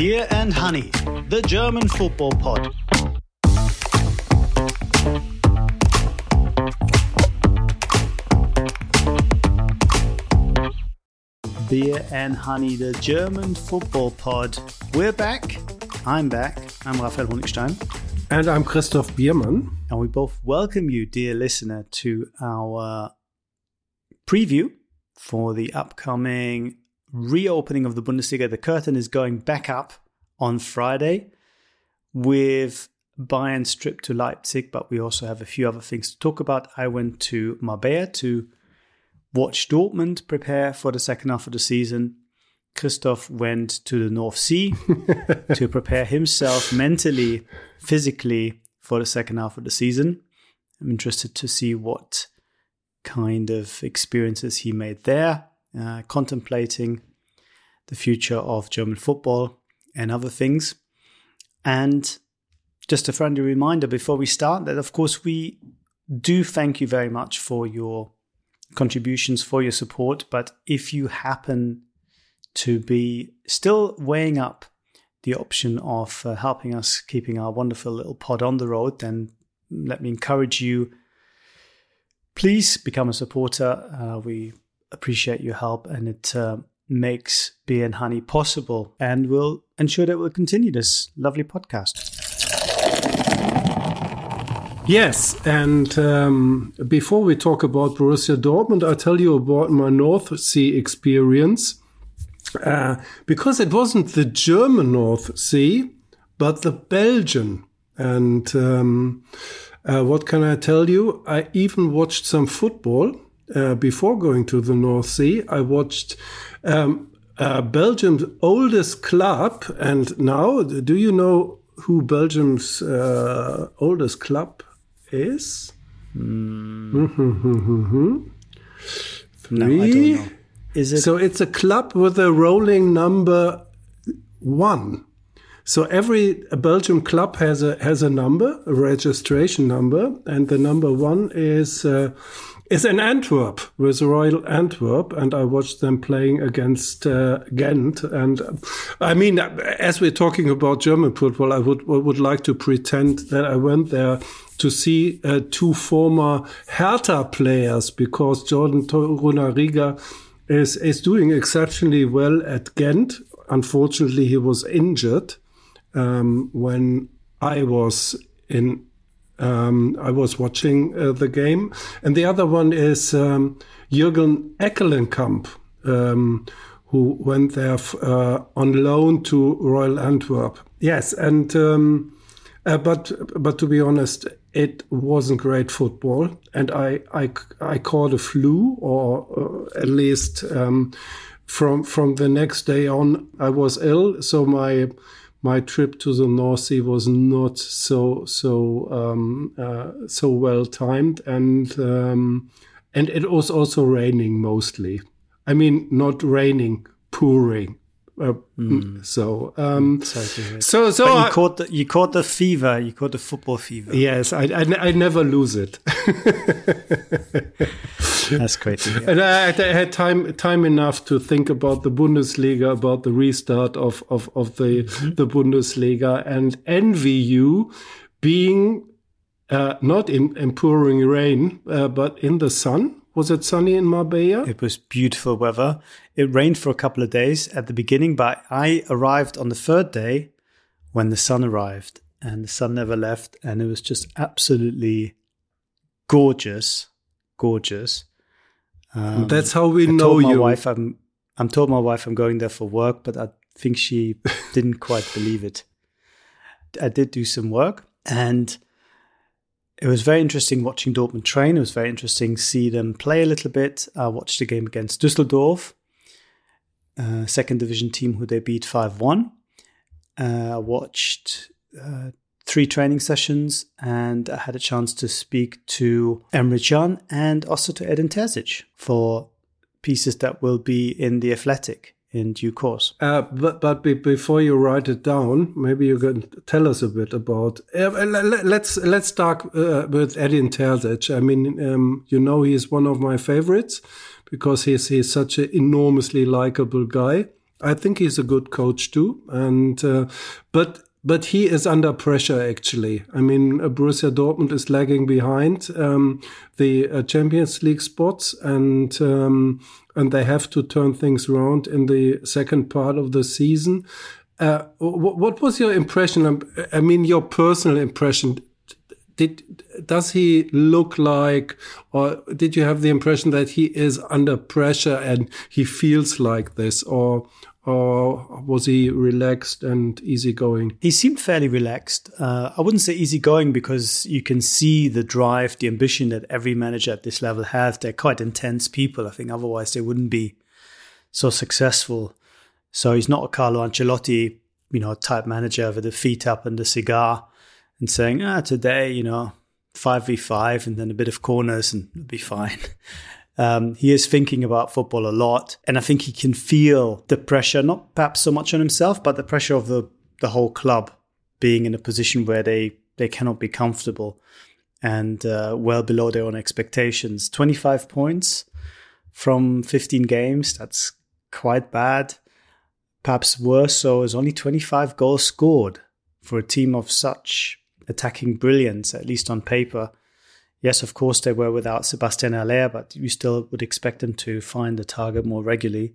Beer and Honey, the German football pod. Beer and Honey, the German football pod. We're back. I'm back. I'm Raphael Honigstein. And I'm Christoph Biermann. And we both welcome you, dear listener, to our preview for the upcoming reopening of the Bundesliga. The curtain is going back up on Friday with Bayern's trip to Leipzig, but we also have a few other things to talk about. I went to Marbella to watch Dortmund prepare for the second half of the season. Christoph went to the North Sea to prepare himself mentally, physically for the second half of the season. I'm interested to see what kind of experiences he made there, uh, contemplating the future of German football and other things. And just a friendly reminder before we start that, of course, we do thank you very much for your contributions, for your support. But if you happen to be still weighing up the option of uh, helping us keeping our wonderful little pod on the road, then let me encourage you. Please become a supporter. Uh, we appreciate your help, and it uh, makes Beer and Honey possible, and we'll ensure that we'll continue this lovely podcast. Yes, and um, before we talk about Borussia Dortmund, I'll tell you about my North Sea experience. Uh, because it wasn't the German North Sea, but the Belgian. And um, uh, what can I tell you? I even watched some football uh, before going to the North Sea. I watched um, uh, Belgium's oldest club, and now, do you know who Belgium's uh, oldest club is? Mm. Three. No, I don't know. Is it? So it's a club with a rolling number one. So every Belgium club has a has a number, a registration number, and the number one is uh, is in Antwerp with Royal Antwerp, and I watched them playing against uh, Ghent. And I mean, as we're talking about German football, I would would like to pretend that I went there to see uh, two former Hertha players because Jordan Torunarigha is is doing exceptionally well at Ghent. Unfortunately, he was injured um, when I was in um, I was watching uh, the game. And the other one is um, Jürgen Ekkelenkamp, um, who went there uh, on loan to Royal Antwerp. Yes, and um, uh, but but to be honest, it wasn't great football, and I I, I caught a flu, or uh, at least um, from from the next day on, I was ill. So my my trip to the North Sea was not so so um, uh, so well timed, and um, and it was also raining mostly. I mean, not raining, pouring. Uh, mm. So, um, so, so but you caught the, you caught the fever. You caught the football fever. Yes, I, I, I never lose it. That's great. And I, I, had time time enough to think about the Bundesliga, about the restart of of, of the mm-hmm. the Bundesliga, and envy you being uh, not in, in pouring rain, uh, but in the sun. Was it sunny in Marbella? It was beautiful weather. It rained for a couple of days at the beginning, but I arrived on the third day when the sun arrived, and the sun never left, and it was just absolutely gorgeous, gorgeous. Um, That's how we I know told my you. Wife, I'm, I'm told my wife I'm going there for work, but I think she didn't quite believe it. I did do some work, and it was very interesting watching Dortmund train. It was very interesting to see them play a little bit. I watched the game against Düsseldorf, uh, second division team who they beat 5 1. Uh, watched uh, three training sessions and I had a chance to speak to Emre Can and also to Edin Terzic for pieces that will be in The Athletic in due course. Uh, but but be, before you write it down, maybe you can tell us a bit about. Uh, let's let's start uh, with Edin Terzic. I mean, um, you know, he's one of my favorites because he's he's such an enormously likable guy. I think he's a good coach too, and uh, but but he is under pressure actually. I mean, uh, Borussia Dortmund is lagging behind um, the uh, Champions League spots, and um, and they have to turn things around in the second part of the season. Uh, what was your impression? I mean, your personal impression. Did does he look like, or did you have the impression that he is under pressure and he feels like this, or or was he relaxed and easygoing? He seemed fairly relaxed. Uh, I wouldn't say easygoing because you can see the drive, the ambition that every manager at this level has. They're quite intense people. I think otherwise they wouldn't be so successful. So he's not a Carlo Ancelotti, you know, type manager with the feet up and the cigar and saying, ah, today, you know, 5v5 and then a bit of corners and it'll be fine. Um, he is thinking about football a lot, and I think he can feel the pressure, not perhaps so much on himself, but the pressure of the the whole club being in a position where they they cannot be comfortable and uh, well below their own expectations. Twenty five points from fifteen games. That's quite bad. Perhaps worse so is only 25 goals scored for a team of such attacking brilliance, at least on paper. Yes, of course, they were without Sebastian Haller, but you still would expect them to find the target more regularly.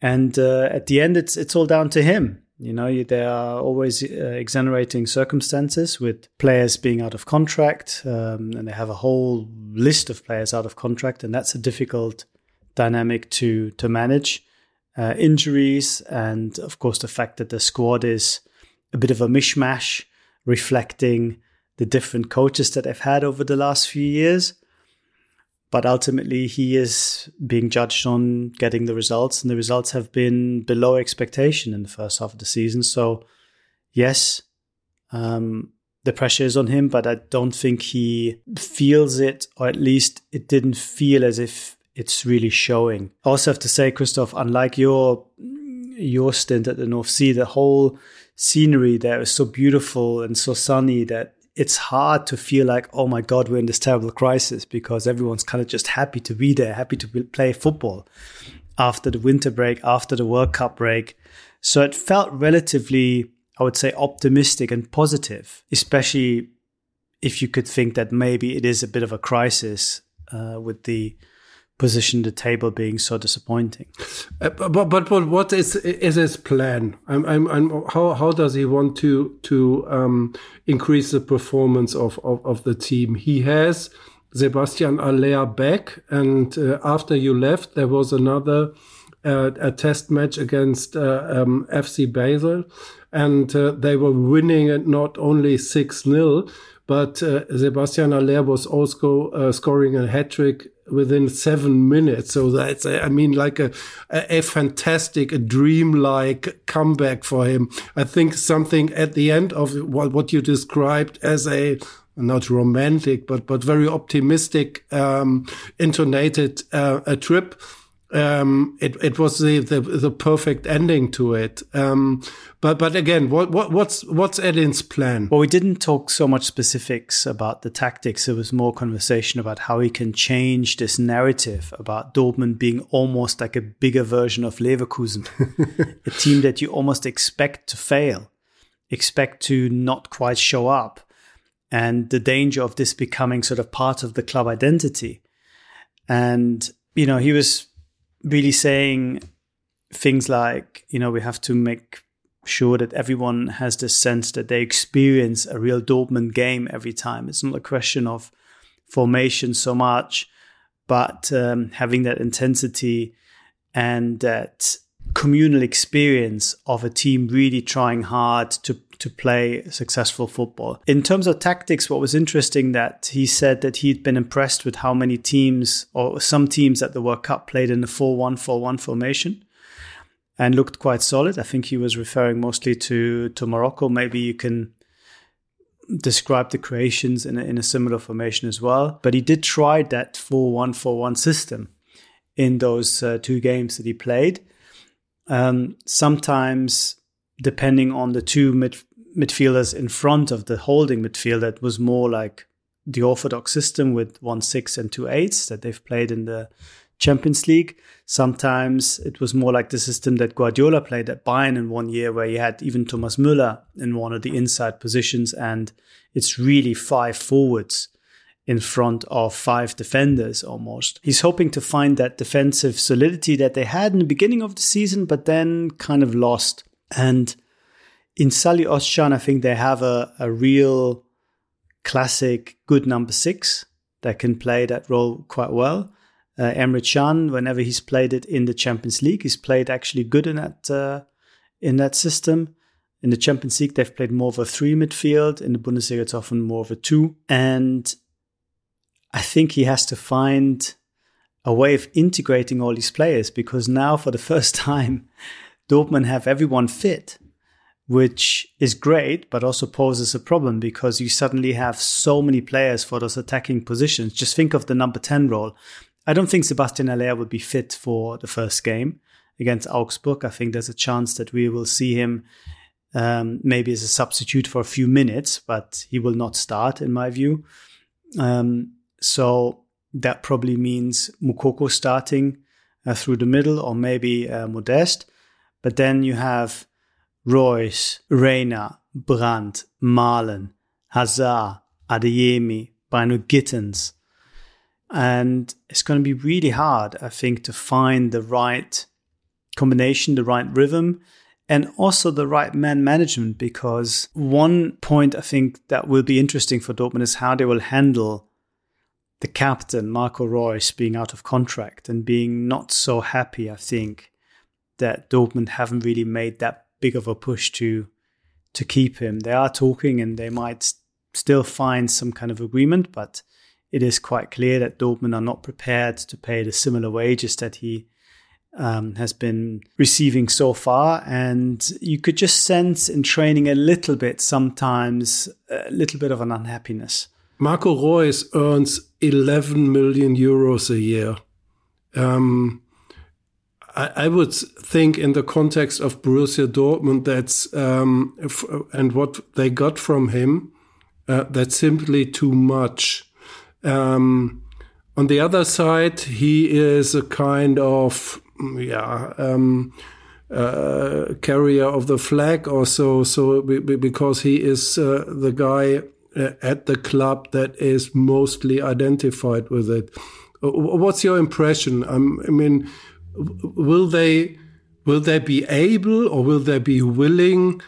And uh, at the end, it's it's all down to him. You know, there are always uh, exonerating circumstances with players being out of contract, um, and they have a whole list of players out of contract, and that's a difficult dynamic to to manage. Uh, injuries, and of course, the fact that the squad is a bit of a mishmash, reflecting the different coaches that I've had over the last few years. But ultimately, he is being judged on getting the results, and the results have been below expectation in the first half of the season. So, yes, um, the pressure is on him, but I don't think he feels it, or at least it didn't feel as if it's really showing. I also have to say, Christoph, unlike your your stint at the North Sea, the whole scenery there is so beautiful and so sunny that it's hard to feel like, oh my God, we're in this terrible crisis because everyone's kind of just happy to be there, happy to play football after the winter break, after the World Cup break. So it felt relatively, I would say, optimistic and positive, especially if you could think that maybe it is a bit of a crisis uh, with the position the table being so disappointing. Uh, but, but but what is is his plan? I'm, I'm, I'm, how how does he want to to um, increase the performance of, of, of the team? He has Sebastian Haller back, and uh, after you left, there was another uh, a test match against uh, um, FC Basel, and uh, they were winning it not only six 0 but uh, Sebastian Haller was also uh, scoring a hat trick within seven minutes. So that's, I mean, like a, a, a fantastic, a dream-like comeback for him. I think something at the end of what, what you described as a, not romantic, but, but very optimistic, um, intonated, uh, a trip um, it it was the, the, the perfect ending to it. Um, but but again, what what what's what's Edin's plan? Well, we didn't talk so much specifics about the tactics. It was more conversation about how he can change this narrative about Dortmund being almost like a bigger version of Leverkusen, a team that you almost expect to fail, expect to not quite show up, and the danger of this becoming sort of part of the club identity. And you know, he was really saying things like, you know, we have to make sure that everyone has the sense that they experience a real Dortmund game every time. It's not a question of formation so much, but um, having that intensity and that communal experience of a team really trying hard to to play successful football. In terms of tactics, what was interesting that he said that he'd been impressed with how many teams or some teams at the World Cup played in the 4-1-4-1 formation and looked quite solid. I think he was referring mostly to to Morocco. Maybe you can describe the Croatians in a, in a similar formation as well. But he did try that 4-1-4-1 system in those uh, two games that he played. Um, sometimes, depending on the two mid midfielders in front of the holding midfield that was more like the orthodox system with one six and two eights that they've played in the Champions League. Sometimes it was more like the system that Guardiola played at Bayern in one year, where he had even Thomas Müller in one of the inside positions, and it's really five forwards in front of five defenders almost. He's hoping to find that defensive solidity that they had in the beginning of the season, but then kind of lost. And in Salih Özcan, I think they have a, a real classic good number six that can play that role quite well. Uh, Emre Can, whenever he's played it in the Champions League, he's played actually good in that uh, in that system. In the Champions League, they've played more of a three midfield. In the Bundesliga, it's often more of a two. And I think he has to find a way of integrating all these players because now, for the first time, Dortmund have everyone fit, which is great, but also poses a problem because you suddenly have so many players for those attacking positions. Just think of the number 10 role. I don't think Sebastian Haller would be fit for the first game against Augsburg. I think there's a chance that we will see him um, maybe as a substitute for a few minutes, but he will not start, in my view. Um, so that probably means Moukoko starting uh, through the middle or maybe uh, Modeste. But then you have Reus, Reyna, Brandt, Malen, Hazard, Adeyemi, Bynoe-Gittens. And it's going to be really hard, I think, to find the right combination, the right rhythm, and also the right man management. Because one point I think that will be interesting for Dortmund is how they will handle the captain, Marco Reus, being out of contract and being not so happy, I think, that Dortmund haven't really made that big of a push to to keep him. They are talking and they might still find some kind of agreement, but it is quite clear that Dortmund are not prepared to pay the similar wages that he um, has been receiving so far. And you could just sense in training a little bit sometimes, a little bit of an unhappiness. Marco Reus earns 11 million euros a year. Um, I, I, would think, in the context of Borussia Dortmund, that's um, and what they got from him, uh, that's simply too much. Um, on the other side, he is a kind of yeah um, uh, carrier of the flag, or so. So because he is uh, the guy uh, at the club that is mostly identified with it. Uh, what's your impression? Um, I mean, will they will they be able or will they be willing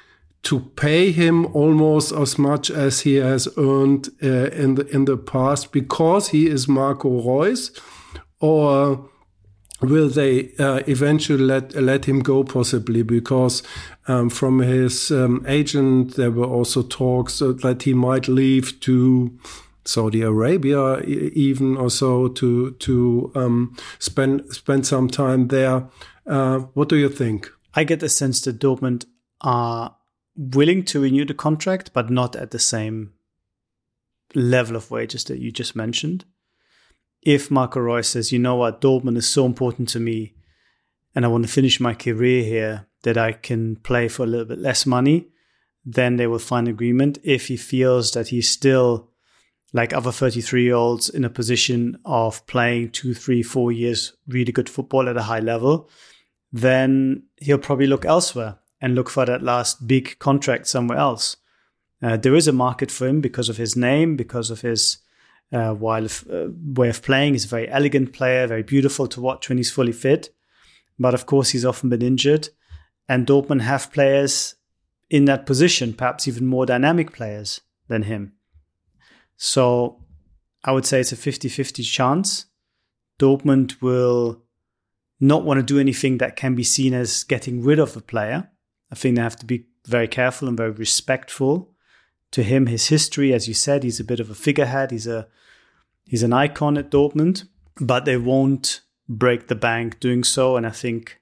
to pay him almost as much as he has earned uh, in the in the past because he is Marco Reus, or will they uh, eventually let let him go possibly because um, from his um, agent there were also talks that he might leave to Saudi Arabia even or so to to um, spend spend some time there. Uh, what do you think? I get the sense that Dortmund are willing to renew the contract, but not at the same level of wages that you just mentioned if Marco Reus says, you know what, Dortmund is so important to me and I want to finish my career here that I can play for a little bit less money, then they will find agreement. If he feels that he's still like other 33 year olds in a position of playing two, three, four years really good football at a high level, then he'll probably look elsewhere and look for that last big contract somewhere else. Uh, there is a market for him because of his name, because of his uh, while uh, way of playing. He's a very elegant player, very beautiful to watch when he's fully fit. But of course, he's often been injured. And Dortmund have players in that position, perhaps even more dynamic players than him. So I would say it's a 50 50 chance. Dortmund will not want to do anything that can be seen as getting rid of a player. I think they have to be very careful and very respectful to him. His history, as you said, he's a bit of a figurehead. He's a he's an icon at Dortmund, but they won't break the bank doing so. And I think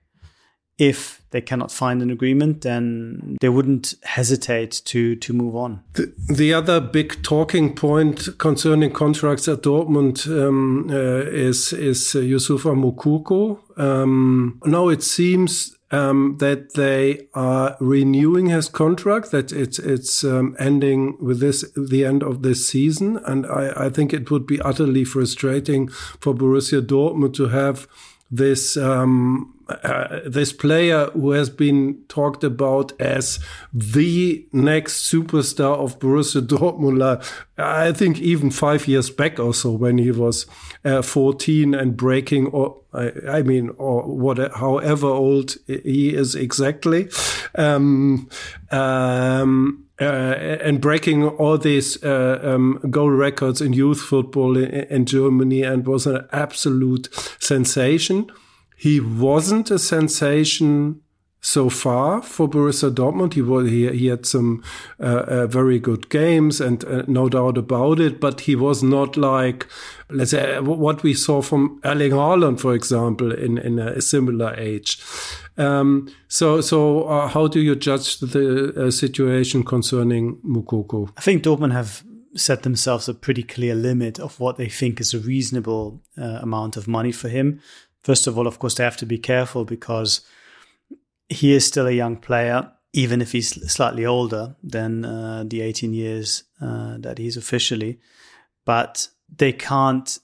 if they cannot find an agreement, then they wouldn't hesitate to to move on. The, the other big talking point concerning contracts at Dortmund um, uh, is is uh, Youssoufa Moukoko. Um, now it seems um, that they are renewing his contract, that it's it's um, ending with this the end of this season, and I, I think it would be utterly frustrating for Borussia Dortmund to have this um, uh, this player who has been talked about as the next superstar of Borussia Dortmund. I think even five years back or so, when he was uh, 14 and breaking, or I, I, mean, or what, however old he is exactly, um, um, uh, and breaking all these uh, um, goal records in youth football in, in Germany, and was an absolute sensation. He wasn't a sensation so far for Borussia Dortmund. He was, he, he had some uh, uh, very good games and uh, no doubt about it, but he was not like, let's say, what we saw from Erling Haaland, for example, in, in a similar age. Um, so, so uh, how do you judge the uh, situation concerning Moukoko? I think Dortmund have set themselves a pretty clear limit of what they think is a reasonable uh, amount of money for him. First of all, of course, they have to be careful because he is still a young player, even if he's slightly older than uh, the 18 years uh, that he's officially. But they can't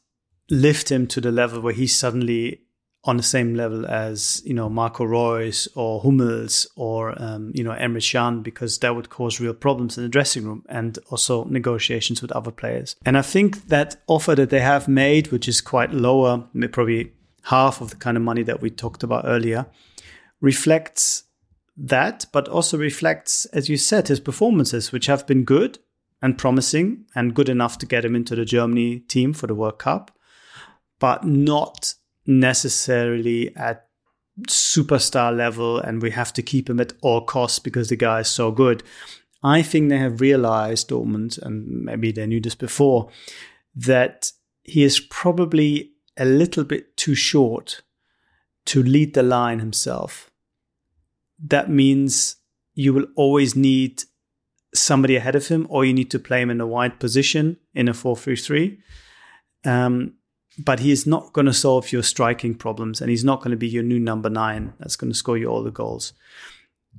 lift him to the level where he's suddenly on the same level as you know Marco Reus or Hummels or um, you know Emre Can because that would cause real problems in the dressing room and also negotiations with other players. And I think that offer that they have made, which is quite lower, probably half of the kind of money that we talked about earlier, reflects that, but also reflects, as you said, his performances, which have been good and promising and good enough to get him into the Germany team for the World Cup, but not necessarily at superstar level and we have to keep him at all costs because the guy is so good. I think they have realized, Dortmund, and maybe they knew this before, that he is probably a little bit too short to lead the line himself. That means you will always need somebody ahead of him, or you need to play him in a wide position in a 4 3 3. Um, but he is not going to solve your striking problems, and he's not going to be your new number nine that's going to score you all the goals.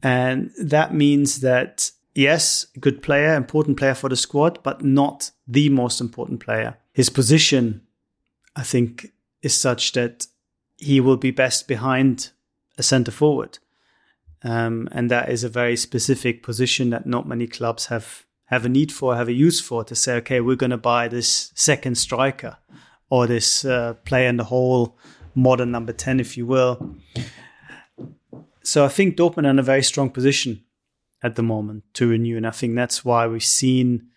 And that means that, yes, good player, important player for the squad, but not the most important player. His position I think, is such that he will be best behind a centre forward. Um, and that is a very specific position that not many clubs have have a need for, have a use for to say, okay, we're going to buy this second striker or this uh, player in the whole modern number 10, if you will. So I think Dortmund are in a very strong position at the moment to renew. And I think that's why we've seen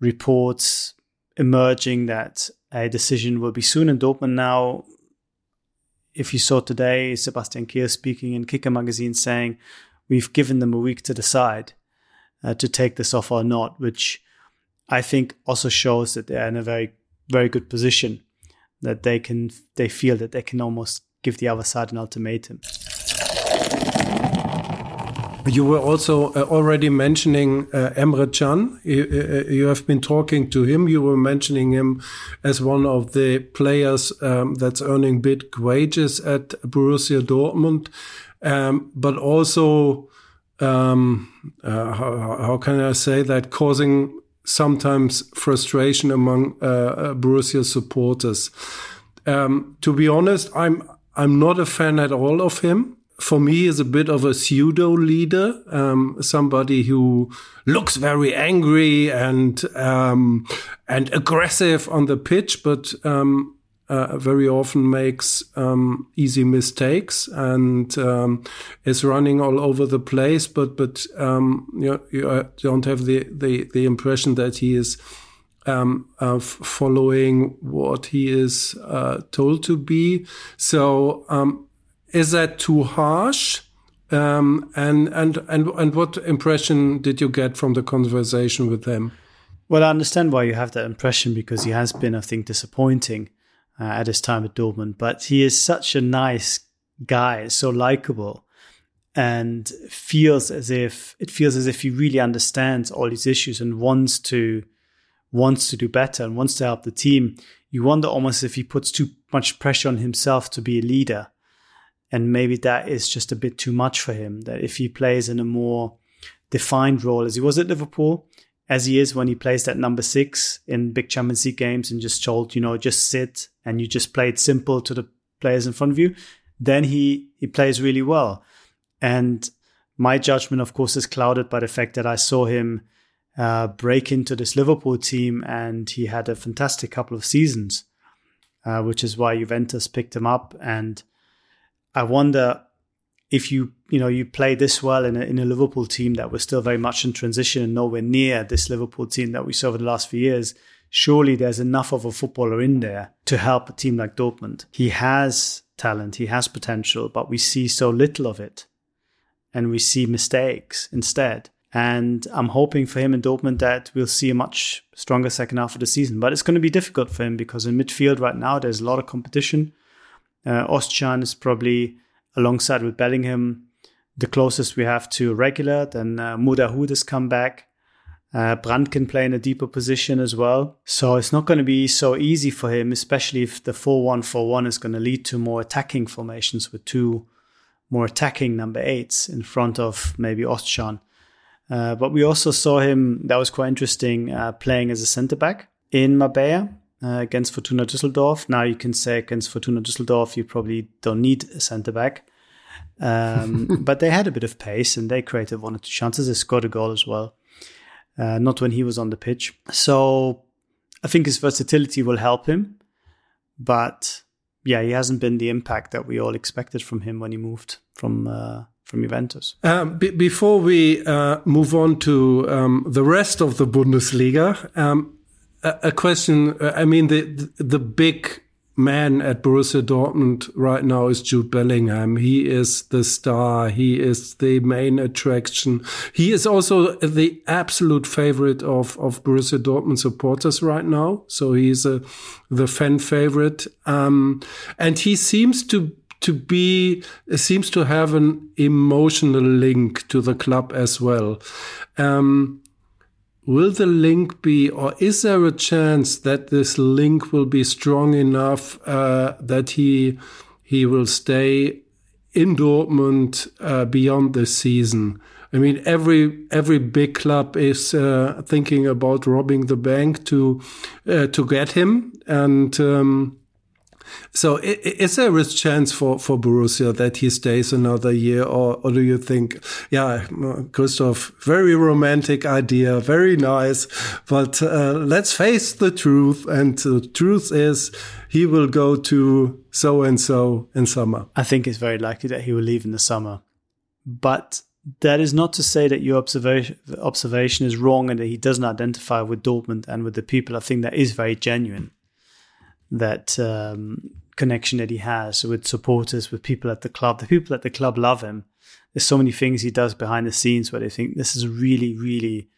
reports emerging that a decision will be soon in Dortmund now. If you saw today, Sebastian Kehl speaking in Kicker magazine saying, we've given them a week to decide uh, to take this offer or not, which I think also shows that they're in a very, very good position that they can, they feel that they can almost give the other side an ultimatum. You were also uh, already mentioning uh, Emre Can. You, uh, you, have been talking to him. You were mentioning him as one of the players um, that's earning big wages at Borussia Dortmund, um, but also, um, uh, how, how, can I say that, causing sometimes frustration among uh, uh, Borussia supporters. Um, to be honest, I'm I'm not a fan at all of him for me is a bit of a pseudo leader, um, somebody who looks very angry and um, and aggressive on the pitch, but um, uh, very often makes um, easy mistakes and um, is running all over the place. But but um, you, you don't have the, the the impression that he is. Um, uh, following what he is uh, told to be. So um, is that too harsh? Um, and and and and what impression did you get from the conversation with him? Well, I understand why you have that impression because he has been, I think, disappointing uh, at his time at Dortmund. But he is such a nice guy, so likable, and feels as if it feels as if he really understands all these issues and wants to wants to do better and wants to help the team. You wonder almost if he puts too much pressure on himself to be a leader And maybe that is just a bit too much for him. That if he plays in a more defined role as he was at Liverpool, as he is when he plays that number six in big Champions League games and just told, you know, just sit and you just play it simple to the players in front of you, then he he plays really well. And my judgment, of course, is clouded by the fact that I saw him uh, break into this Liverpool team and he had a fantastic couple of seasons, uh, which is why Juventus picked him up. And I wonder if you you know you play this well in a, in a Liverpool team that was still very much in transition and nowhere near this Liverpool team that we saw over the last few years, surely there's enough of a footballer in there to help a team like Dortmund. He has talent, he has potential, but we see so little of it, and we see mistakes instead. And I'm hoping for him in Dortmund that we'll see a much stronger second half of the season. But it's going to be difficult for him because in midfield right now there's a lot of competition. Uh, Özcan is probably alongside with Bellingham the closest we have to regular. Then uh, Mo Dahoud has come back. Uh, Brandt can play in a deeper position as well. So it's not going to be so easy for him, especially if the 4 1 4 1 is going to lead to more attacking formations with two more attacking number eights in front of maybe Özcan. Uh, but we also saw him, that was quite interesting, uh, playing as a centre back in Marbella uh, against Fortuna Düsseldorf. Now you can say against Fortuna Düsseldorf, you probably don't need a centre back. Um, but they had a bit of pace and they created one or two chances. They scored a goal as well. Uh, not when he was on the pitch. So I think his versatility will help him. But yeah, he hasn't been the impact that we all expected from him when he moved from uh, from Juventus. Um, b- before we uh, move on to um, the rest of the Bundesliga, um, a, question. I mean, the the big man at Borussia Dortmund right now is Jude Bellingham. He is the star. He is the main attraction. He is also the absolute favorite of, of Borussia Dortmund supporters right now. So he's a, the fan favorite. Um, and he seems to to be seems to have an emotional link to the club as well. Um, will the link be, or is there a chance that this link will be strong enough uh, that he he will stay in Dortmund uh, beyond this season? I mean, every every big club is uh, thinking about robbing the bank to uh, to get him, and um, so is there a chance for, for Borussia that he stays another year or, or do you think, yeah, Christoph, very romantic idea, very nice, but uh, let's face the truth. And the truth is he will go to so and so in summer. I think it's very likely that he will leave in the summer. But that is not to say that your observation observation is wrong and that he doesn't identify with Dortmund and with the people. I think that is very genuine that um, connection that he has with supporters, with people at the club. The people at the club love him. There's so many things he does behind the scenes where they think this is a really, really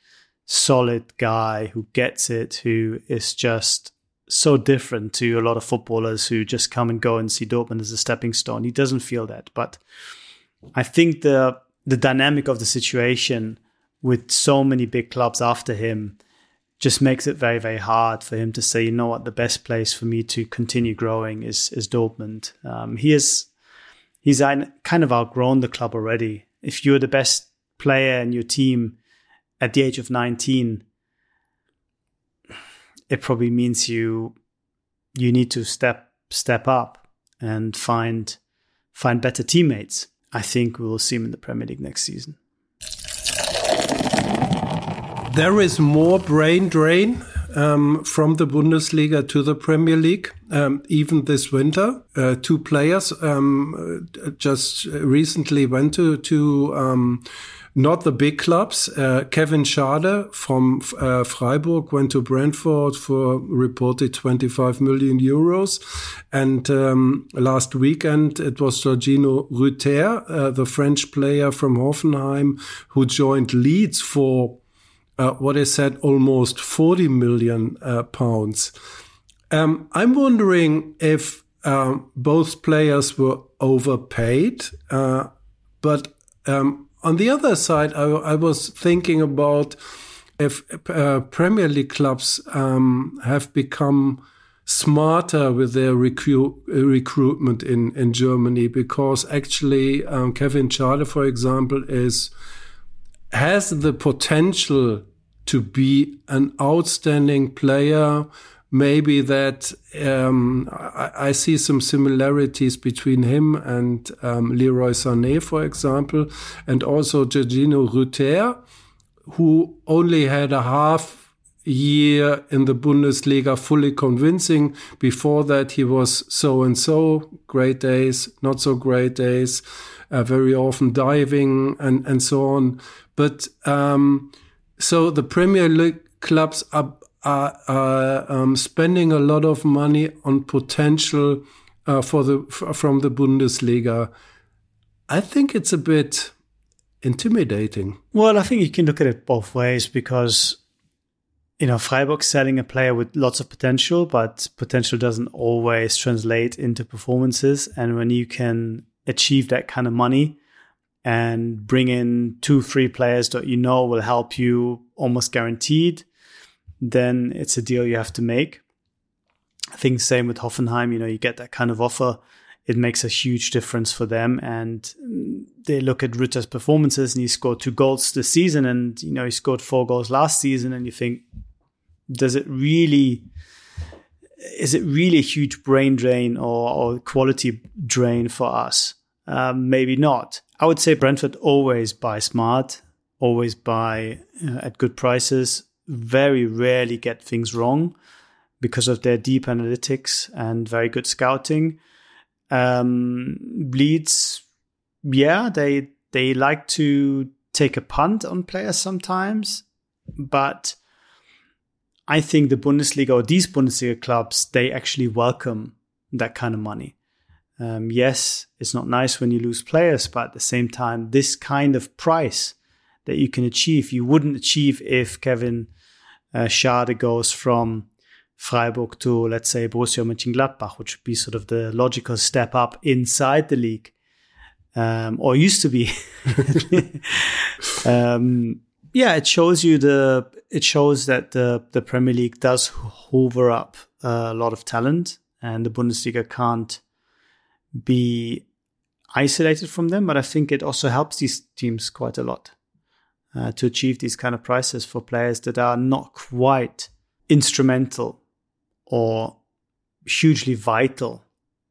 solid guy who gets it, who is just so different to a lot of footballers who just come and go and see Dortmund as a stepping stone. He doesn't feel that, but I think the the dynamic of the situation with so many big clubs after him just makes it very, very hard for him to say, you know what, the best place for me to continue growing is is Dortmund. Um, he is he's kind of outgrown the club already. If you're the best player in your team at the age of 19, it probably means you you need to step step up and find find better teammates. I think we will see him in the Premier League next season there is more brain drain um, from the Bundesliga to the Premier League, um, even this winter. Uh, two players um, just recently went to to um, not the big clubs. Uh, Kevin Schade from uh, Freiburg went to Brentford for reported 25 million euros. And um, last weekend, it was Georginio Rutter, uh, the French player from Hoffenheim, who joined Leeds for uh, what is said almost 40 million uh, pounds. Um, I'm wondering if um, both players were overpaid, uh, but um, on the other side, I, I, was thinking about if uh, Premier League clubs um, have become smarter with their recruit, recruitment in, in Germany because actually um, Kevin Schade, for example, is has the potential to be an outstanding player. Maybe that um, I, I, see some similarities between him and um, Leroy Sané, for example, and also Georginio Rutter, who only had a half year in the Bundesliga fully convincing. Before that, he was so and so, great days, not so great days, uh, very often diving and, and so on. But um, so the Premier League clubs are, are, are um, spending a lot of money on potential uh, for the from the Bundesliga. I think it's a bit intimidating. Well, I think you can look at it both ways because you know Freiburg selling a player with lots of potential, but potential doesn't always translate into performances. And when you can achieve that kind of money, and bring in two, three players that you know will help you almost guaranteed, then it's a deal you have to make. I think same with Hoffenheim, you know, you get that kind of offer. It makes a huge difference for them. And they look at Rutter's performances and he scored two goals this season and, you know, he scored four goals last season. And you think, does it really, is it really a huge brain drain or, or quality drain for us? Um, maybe not. I would say Brentford always buy smart, always buy uh, at good prices, very rarely get things wrong because of their deep analytics and very good scouting. Um, Leeds, yeah, they they like to take a punt on players sometimes, but I think the Bundesliga or these Bundesliga clubs they actually welcome that kind of money. Um, yes, it's not nice when you lose players, but at the same time, this kind of price that you can achieve, you wouldn't achieve if Kevin uh, Schade goes from Freiburg to, let's say, Borussia Mönchengladbach, which would be sort of the logical step up inside the league, um, or used to be. um, yeah, it shows you the it shows that the the Premier League does hoover up a lot of talent, and the Bundesliga can't be isolated from them, but I think it also helps these teams quite a lot uh, to achieve these kind of prices for players that are not quite instrumental or hugely vital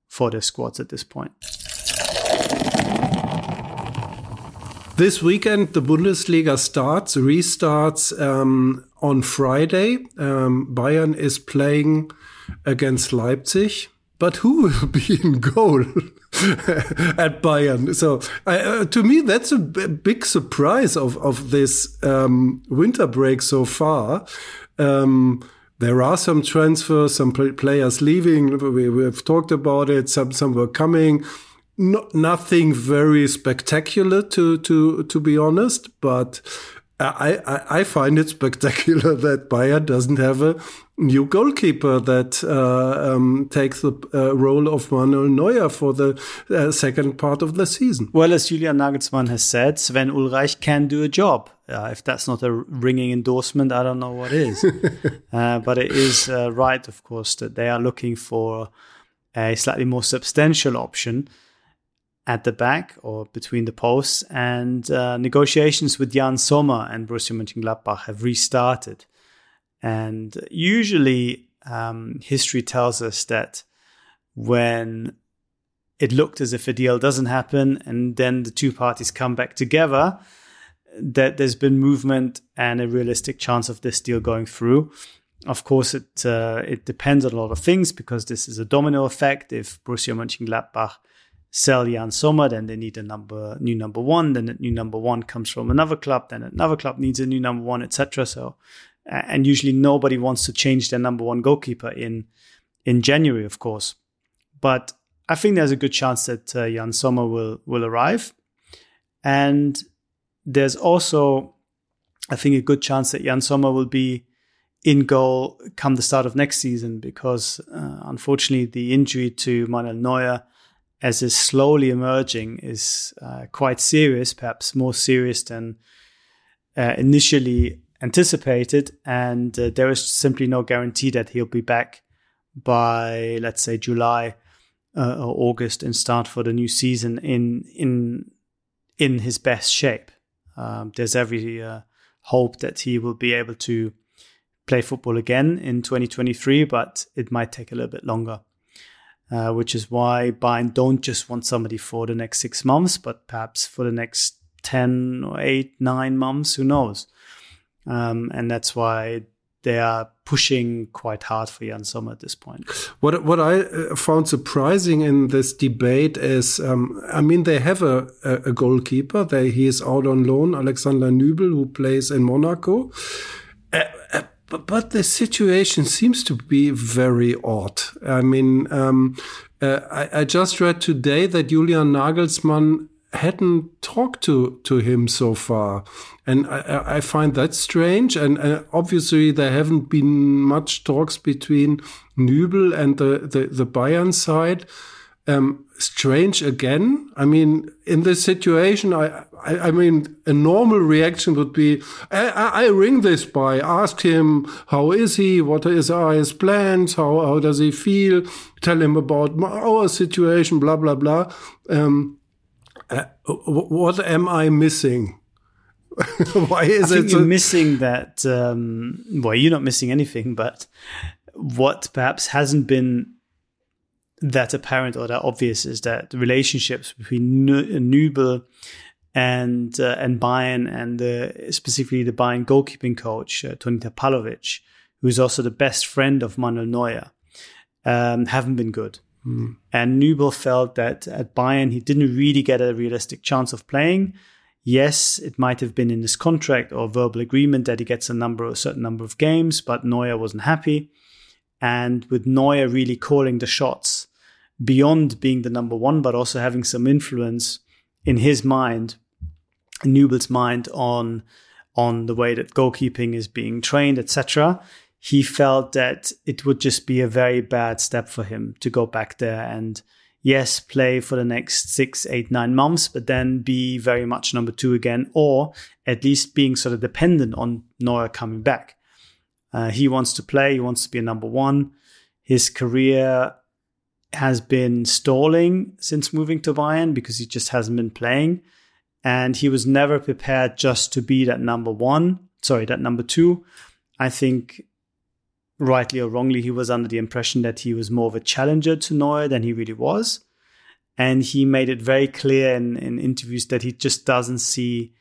for their squads at this point. This weekend, the Bundesliga starts, restarts um, on Friday. Um, Bayern is playing against Leipzig but who will be in goal at Bayern? So uh, to me, that's a big surprise of of this um, winter break so far. Um, there are some transfers, some players leaving. We, we have talked about it. Some some were coming. Not nothing very spectacular to to to be honest, but I, I, I find it spectacular that Bayern doesn't have a new goalkeeper that uh, um, takes the uh, role of Manuel Neuer for the uh, second part of the season. Well, as Julian Nagelsmann has said, Sven Ulreich can do a job. Uh, if that's not a ringing endorsement, I don't know what is. Uh, but it is uh, right, of course, that they are looking for a slightly more substantial option at the back or between the posts, and uh, negotiations with Yann Sommer and Borussia Mönchengladbach have restarted. And usually, um, history tells us that when it looked as if a deal doesn't happen and then the two parties come back together, that there's been movement and a realistic chance of this deal going through. Of course, it uh, it depends on a lot of things because this is a domino effect. If Borussia Mönchengladbach sell Yann Sommer, then they need a number new number one. Then the new number one comes from another club. Then another club needs a new number one, etc. So, and usually nobody wants to change their number one goalkeeper in in January, of course. But I think there's a good chance that uh, Yann Sommer will will arrive, and there's also, I think, a good chance that Yann Sommer will be in goal come the start of next season because uh, unfortunately the injury to Manuel Neuer as is slowly emerging is uh, quite serious, perhaps more serious than uh, initially anticipated. And uh, there is simply no guarantee that he'll be back by let's say July uh, or August and start for the new season in in in his best shape. Um, there's every uh, hope that he will be able to play football again in 2023, but it might take a little bit longer. Uh, which is why Bayern don't just want somebody for the next six months, but perhaps for the next 10 or 8, 9 months, who knows. Um, and that's why they are pushing quite hard for Yann Sommer at this point. What what I uh, found surprising in this debate is, um, I mean, they have a, a goalkeeper. They, he is out on loan, Alexander Nübel, who plays in Monaco. Uh, uh, but, but the situation seems to be very odd. I mean, um, uh, I, I, just read today that Julian Nagelsmann hadn't talked to to him so far, and I, I find that strange. And uh, obviously, there haven't been much talks between Nübel and the the, the Bayern side. Um, strange again. I mean, in this situation, I, I, I mean, a normal reaction would be, I, I, ring this by, ask him, how is he? What is his plans? How, how does he feel? Tell him about our situation, blah, blah, blah. Um, uh, what am I missing? Why is I it? you're missing that. Um, well, you're not missing anything, but what perhaps hasn't been that apparent or that obvious is that the relationships between Nübel and uh, and Bayern and uh, specifically the Bayern goalkeeping coach uh, Toni Tapalovic, who's also the best friend of Manuel Neuer, um, haven't been good. Mm. And Nübel felt that at Bayern he didn't really get a realistic chance of playing. Yes, it might have been in his contract or verbal agreement that he gets a number, a certain number of games, but Neuer wasn't happy. And with Neuer really calling the shots beyond being the number one, but also having some influence in his mind, in Nübel's mind on on the way that goalkeeping is being trained, etc he felt that it would just be a very bad step for him to go back there and yes, play for the next six, eight, nine months, but then be very much number two again, or at least being sort of dependent on Neuer coming back. Uh, he wants to play, he wants to be a number one. His career has been stalling since moving to Bayern because he just hasn't been playing. And he was never prepared just to be that number one, sorry, that number two. I think rightly or wrongly, he was under the impression that he was more of a challenger to Neuer than he really was. And he made it very clear in, in interviews that he just doesn't see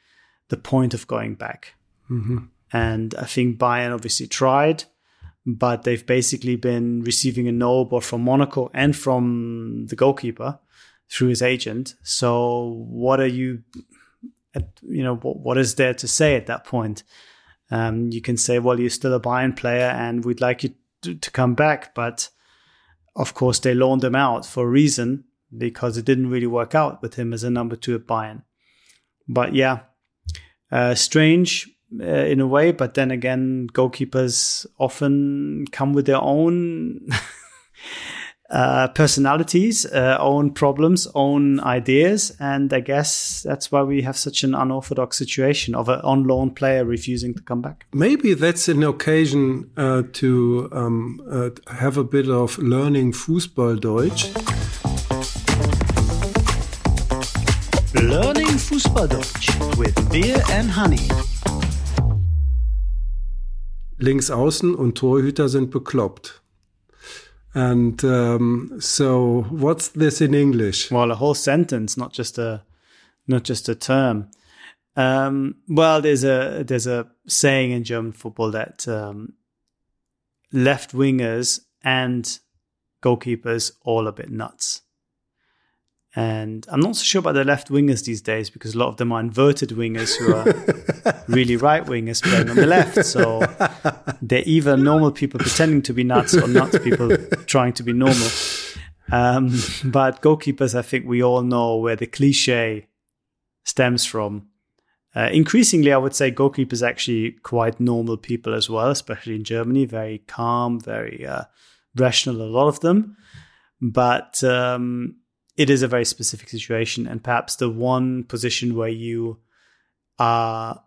the point of going back. Mm-hmm. And I think Bayern obviously tried, but they've basically been receiving a no both from Monaco and from the goalkeeper through his agent. So what are you, you know, what, what is there to say at that point? Um, you can say, well, you're still a Bayern player and we'd like you to, to come back. But of course, they loaned him out for a reason because it didn't really work out with him as a number two at Bayern. But yeah, uh, strange uh, in a way. But then again, goalkeepers often come with their own uh, personalities, uh, own problems, own ideas, and I guess that's why we have such an unorthodox situation of an on loan player refusing to come back. Maybe that's an occasion uh, to um, uh, have a bit of learning Fußballdeutsch. Learning Fußballdeutsch with beer and honey. Links außen und Torhüter sind bekloppt. And um, so, what's this in English? Well, a whole sentence, not just a not just a term. Um, well, there's a there's a saying in German football that um, left wingers and goalkeepers all a bit nuts. And I'm not so sure about the left wingers these days because a lot of them are inverted wingers who are really right wingers playing on the left. So they're either normal people pretending to be nuts or nuts people trying to be normal. Um, but goalkeepers, I think we all know where the cliche stems from. Uh, increasingly, I would say goalkeepers are actually quite normal people as well, especially in Germany. Very calm, very uh, rational, a lot of them. But um, it is a very specific situation and perhaps the one position where you are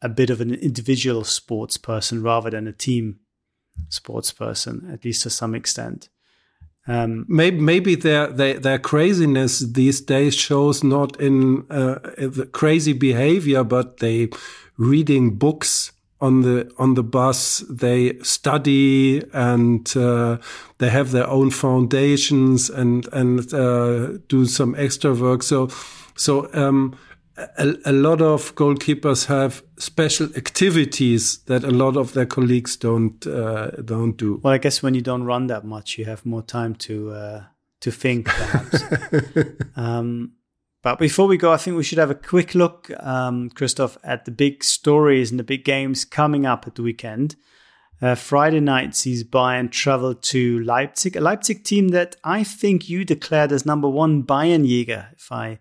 a bit of an individual sports person rather than a team sports person, at least to some extent. Um, maybe maybe their, their their craziness these days shows not in uh, crazy behavior, but they reading books on the on the bus. They study and uh, they have their own foundations and and uh, do some extra work. So so um, a, a, lot of goalkeepers have special activities that a lot of their colleagues don't uh, don't do. Well, I guess when you don't run that much, you have more time to uh, to think, perhaps. um, but before we go, I think we should have a quick look, um, Christoph, at the big stories and the big games coming up at the weekend. Uh, Friday night sees Bayern travel to Leipzig, a Leipzig team that I think you declared as number one Bayernjäger, if I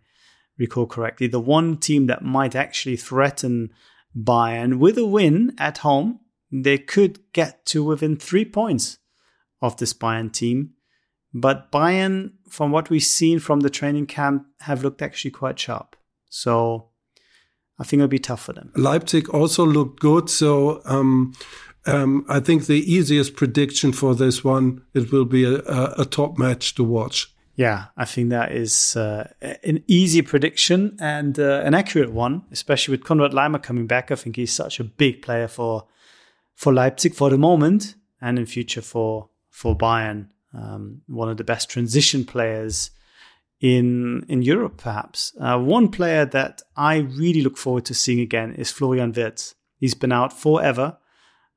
recall correctly, the one team that might actually threaten Bayern with a win at home. They could get to within three points of this Bayern team. But Bayern, from what we've seen from the training camp, have looked actually quite sharp. So I think it'll be tough for them. Leipzig also looked good. So um, um, I think the easiest prediction for this one, it will be a, a top match to watch. Yeah, I think that is uh, an easy prediction and uh, an accurate one, especially with Konrad Laimer coming back. I think he's such a big player for for Leipzig for the moment and in future for for Bayern. Um, one of the best transition players in in Europe, perhaps. Uh, one player that I really look forward to seeing again is Florian Wirtz. He's been out forever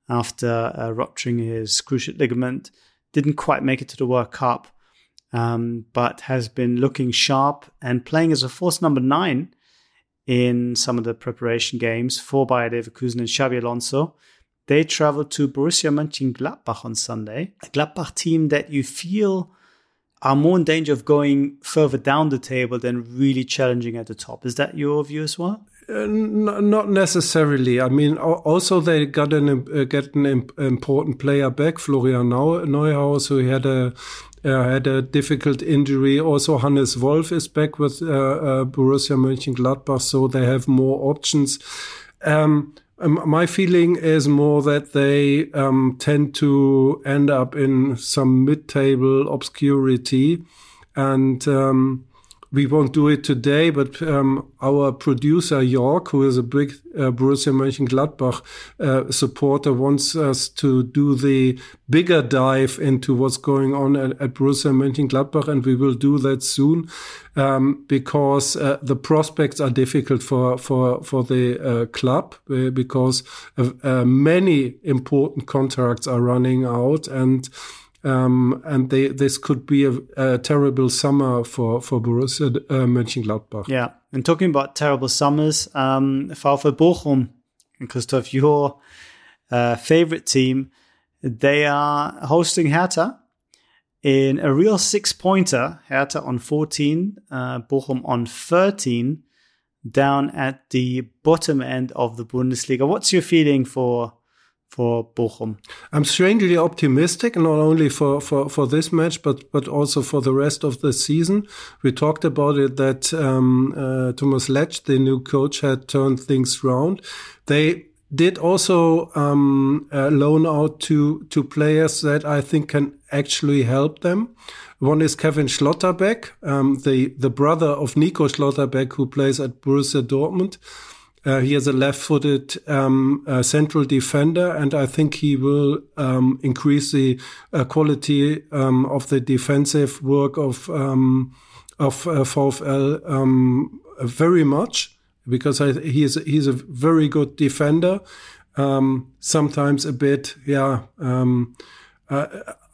after uh, rupturing his cruciate ligament. Didn't quite make it to the World Cup um, but has been looking sharp and playing as a false number nine in some of the preparation games for Bayer Leverkusen and Xabi Alonso. They travel to Borussia Mönchengladbach on Sunday, a Gladbach team that you feel are more in danger of going further down the table than really challenging at the top. Is that your view as well? Uh, not necessarily. I mean, also they got an uh, get an important player back, Florian Neuhaus, who had a uh, had a difficult injury. Also, Hannes Wolf is back with uh, uh, Borussia Mönchengladbach, so they have more options. Um, um, my feeling is more that they um, tend to end up in some mid-table obscurity, and um, we won't do it today, but um, our producer York, who is a big uh, Borussia Mönchengladbach uh, supporter, wants us to do the bigger dive into what's going on at, at Borussia Mönchengladbach, and we will do that soon um, because uh, the prospects are difficult for for for the uh, club uh, because uh, many important contracts are running out and. Um, and they, this could be a, a, terrible summer for, for Borussia uh, Mönchengladbach. Yeah. And talking about terrible summers, um, VfL Bochum, and Christoph, your uh, favorite team, they are hosting Hertha in a real six pointer. Hertha on 14, uh, Bochum on 13, down at the bottom end of the Bundesliga. What's your feeling for for Bochum. I'm strangely optimistic, not only for, for, for this match, but but also for the rest of the season. We talked about it that um, uh, Thomas Letsch, the new coach, had turned things around. They did also um, uh, loan out to to players that I think can actually help them. One is Kevin Schlotterbeck, um, the the brother of Nico Schlotterbeck, who plays at Borussia Dortmund. Uh, he is a left-footed um, uh, central defender, and I think he will um, increase the uh, quality um, of the defensive work of um, of uh, VfL um, very much because I, he is he's a very good defender. Um, sometimes a bit, yeah. Uh,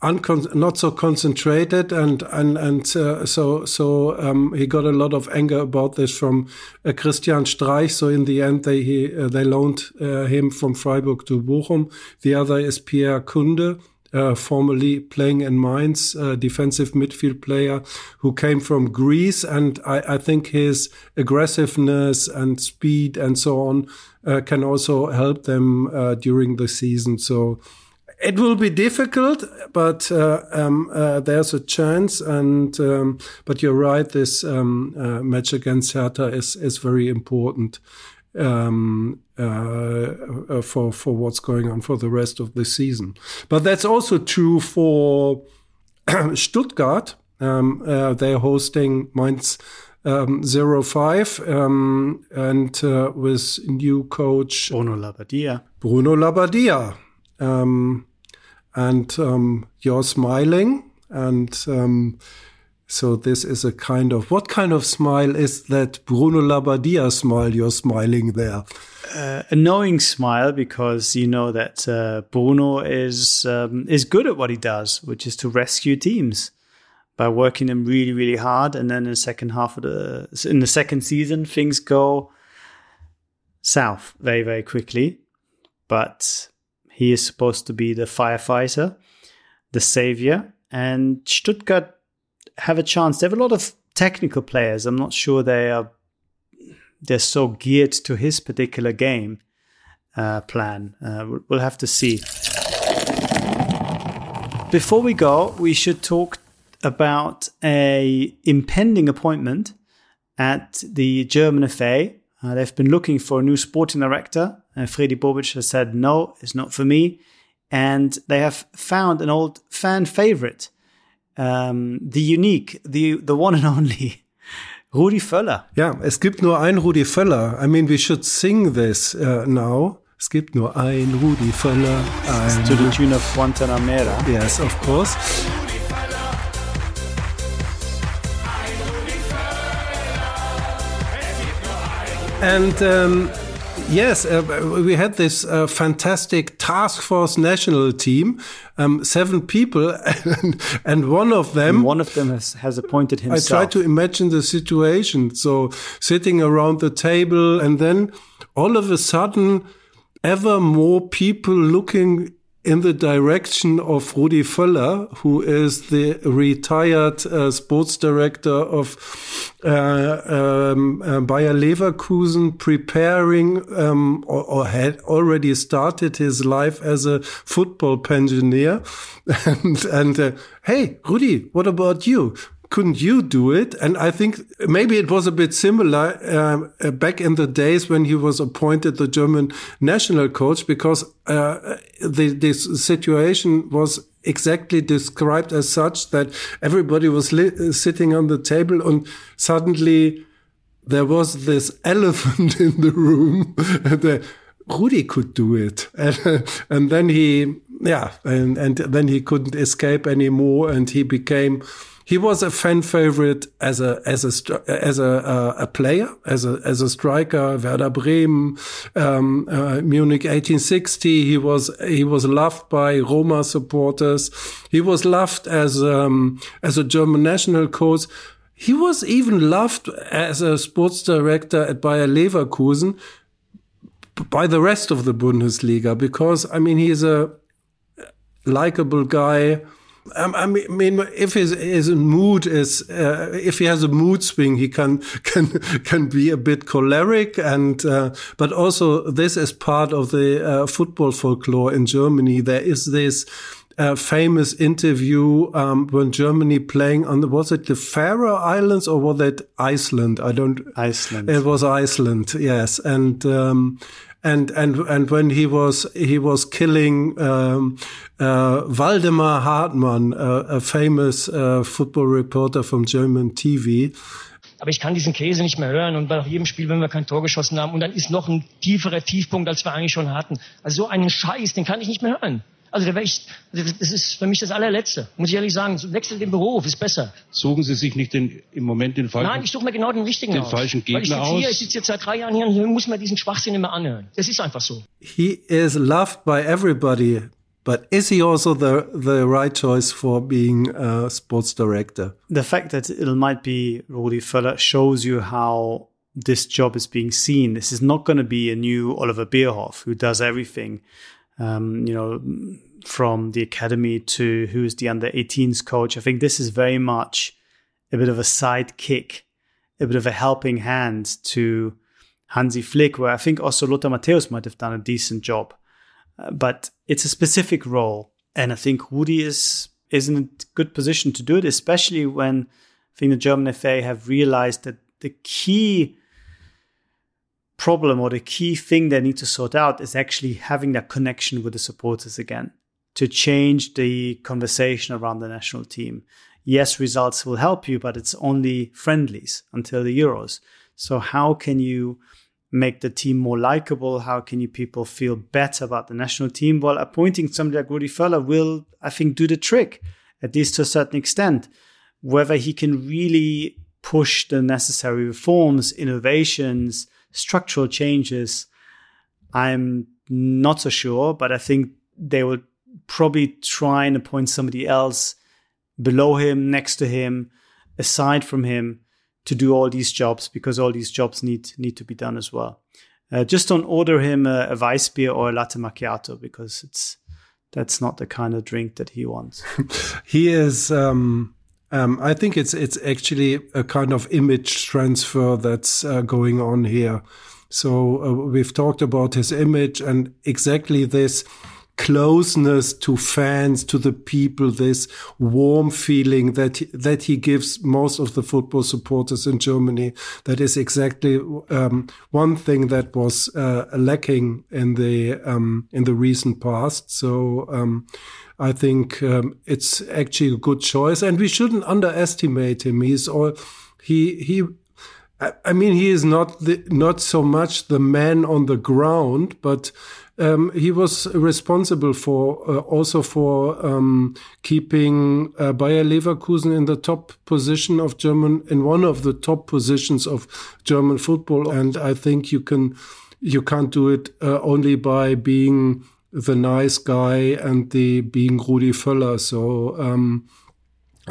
not so concentrated and and and uh, so so um, he got a lot of anger about this from uh, Christian Streich. So in the end, they he, uh, they loaned uh, him from Freiburg to Bochum. The other is Pierre Kunde. Uh, formerly playing in Mainz, defensive midfield player who came from Greece, and I, I think his aggressiveness and speed and so on can also help them during the season. So it will be difficult, but uh, um, uh, there's a chance. And um, but you're right. This um, uh, match against Hertha is is very important. um, uh, uh, for for what's going on for the rest of the season. But that's also true for Stuttgart. Um, uh, they're hosting Mainz um, 05 um, and uh, with new coach Bruno Labbadia. Bruno Labbadia. Um, and um, you're smiling and um, so this is a kind of what kind of smile is that Bruno Labbadia smile you're smiling there? Uh, a knowing smile because you know that uh, Bruno is um, is good at what he does, which is to rescue teams by working them really really hard, and then in the second half of the in the second season things go south very very quickly, but he is supposed to be the firefighter, the savior, and Stuttgart have a chance. They have a lot of technical players. I'm not sure they are they're so geared to his particular game uh, plan. Uh, we'll have to see. Before we go, we should talk about a impending appointment at the German FA. Uh, they've been looking for a new sporting director. Uh, Freddy Bobic has said, no, it's not for me. And they have found an old fan favorite ähm, the unique, the, the one and only Rudi Völler. Ja, es gibt nur ein Rudi Völler. I mean, we should sing this uh, now. Es gibt nur ein Rudi Völler. Ein to the tune of Guantanamera. Yes, of course. And um, Yes, uh, we had this uh, fantastic task force national team, um, seven people, and, and, one of them. And one of them has, has appointed himself. I try to imagine the situation. So sitting around the table, and then all of a sudden, ever more people looking in the direction of Rudi Völler, who is the retired uh, sports director of uh, um, uh, Bayer Leverkusen, preparing um, or, or, had already started his life as a football pensioner. and, and uh, hey, Rudi, what about you? Couldn't you do it? And I think maybe it was a bit similar uh, uh, back in the days when he was appointed the German national coach, because uh, the, this situation was exactly described as such that everybody was sitting on the table and suddenly there was this elephant in the room. and, Rudi could do it. And, and then he, yeah, and, and then he couldn't escape anymore and he became he was a fan favorite as a as a as a uh, a player as a as a striker Werder Bremen um, uh, Munich 1860 he was he was loved by Roma supporters. He was loved as um, as a German national coach. He was even loved as a sports director at Bayer Leverkusen by the rest of the Bundesliga because I mean he's a likable guy um, I mean, if his, his mood is, uh, if he has a mood swing, he can can can be a bit choleric, and uh, but also this is part of the uh, football folklore in Germany. There is this. Uh, famous interview um, when Germany playing on the was it the Faroe Islands or was it Iceland? I don't. Iceland. It was Iceland, yes, and um, and and and when he was he was killing um, uh, Waldemar Hartmann, uh, a famous uh, football reporter from German TV. Aber ich kann diesen Käse nicht mehr hören und bei jedem Spiel, wenn wir kein Tor geschossen haben und dann ist noch ein tieferer Tiefpunkt, als wir eigentlich schon hatten. Also so einen Scheiß, den kann ich nicht mehr hören. Also da wäre ich, das ist für mich das allerletzte, muss ich ehrlich sagen. Wechsel den Beruf, ist besser. Suchen Sie sich nicht den, im Moment den falschen Nein, ich suche mir genau den richtigen den aus. falschen Gegner Weil ich aus. Hier, ich sitze jetzt seit drei Jahren hier und muss mir diesen Schwachsinn immer anhören. Das ist einfach so. He is loved by everybody. But is he also the the right choice for being a sports director? The fact that it might be Rudi Völler shows you how this job is being seen. This is not going to be a new Oliver Bierhoff who does everything. Um, you know, from the academy to who's the under 18s coach. I think this is very much a bit of a sidekick, a bit of a helping hand to Hansi Flick, where I think also Lothar Matthäus might have done a decent job. Uh, but it's a specific role. And I think Rudi is, is in a good position to do it, especially when I think the German FA have realized that the key problem or the key thing they need to sort out is actually having that connection with the supporters again to change the conversation around the national team. Yes, results will help you, but it's only friendlies until the Euros. So how can you make the team more likable? How can you people feel better about the national team? Well, appointing somebody like Rudi Völler will, I think, do the trick, at least to a certain extent. Whether he can really push the necessary reforms, innovations, structural changes, I'm not so sure, but I think they will probably try and appoint somebody else below him, next to him, aside from him to do all these jobs because all these jobs need need to be done as well. Uh, just don't order him a, a Weissbier or a latte macchiato because it's that's not the kind of drink that he wants. he is. Um, um, I think it's it's actually a kind of image transfer that's uh, going on here. So uh, we've talked about his image and exactly this closeness to fans, to the people, this warm feeling that he, that he gives most of the football supporters in Germany. That is exactly um, one thing that was uh, lacking in the um, in the recent past. So. Um, I think um, it's actually a good choice, and we shouldn't underestimate him. He's all he he I mean, he is not the, not so much the man on the ground, but um, he was responsible for uh, also for um, keeping uh, Bayer Leverkusen in the top position of German in one of the top positions of German football, and I think you can you can't do it uh, only by being the nice guy and the being Rudi Völler. So. Um,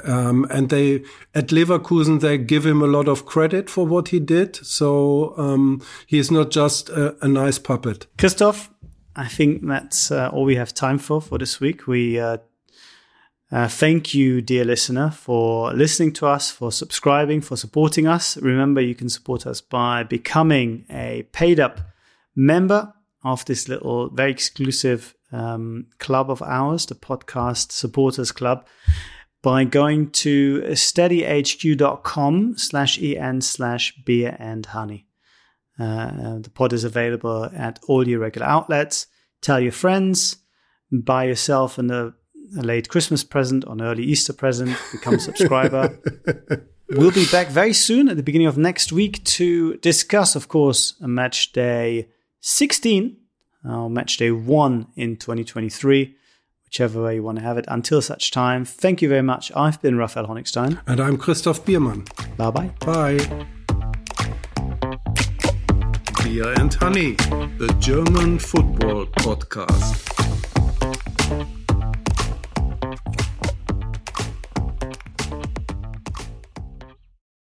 um, and they at Leverkusen they give him a lot of credit for what he did. So um, he is not just a, a, nice puppet. Christoph, I think that's uh, all we have time for for this week. We uh, uh, thank you, dear listener, for listening to us, for subscribing, for supporting us. Remember, you can support us by becoming a paid up member of this little very exclusive um, club of ours, the podcast supporters club by going to steadyhq.com slash en slash beer and honey. Uh, the pod is available at all your regular outlets. Tell your friends, buy yourself an, a, a late Christmas present or an early Easter present, become a subscriber. we'll be back very soon at the beginning of next week to discuss, of course, a match day 16, or match day 1 in 2023 whichever way you want to have it. Until such time, thank you very much. I've been Raphael Honigstein. And I'm Christoph Biermann. Bye-bye. Bye. Beer and Honey, the German football podcast.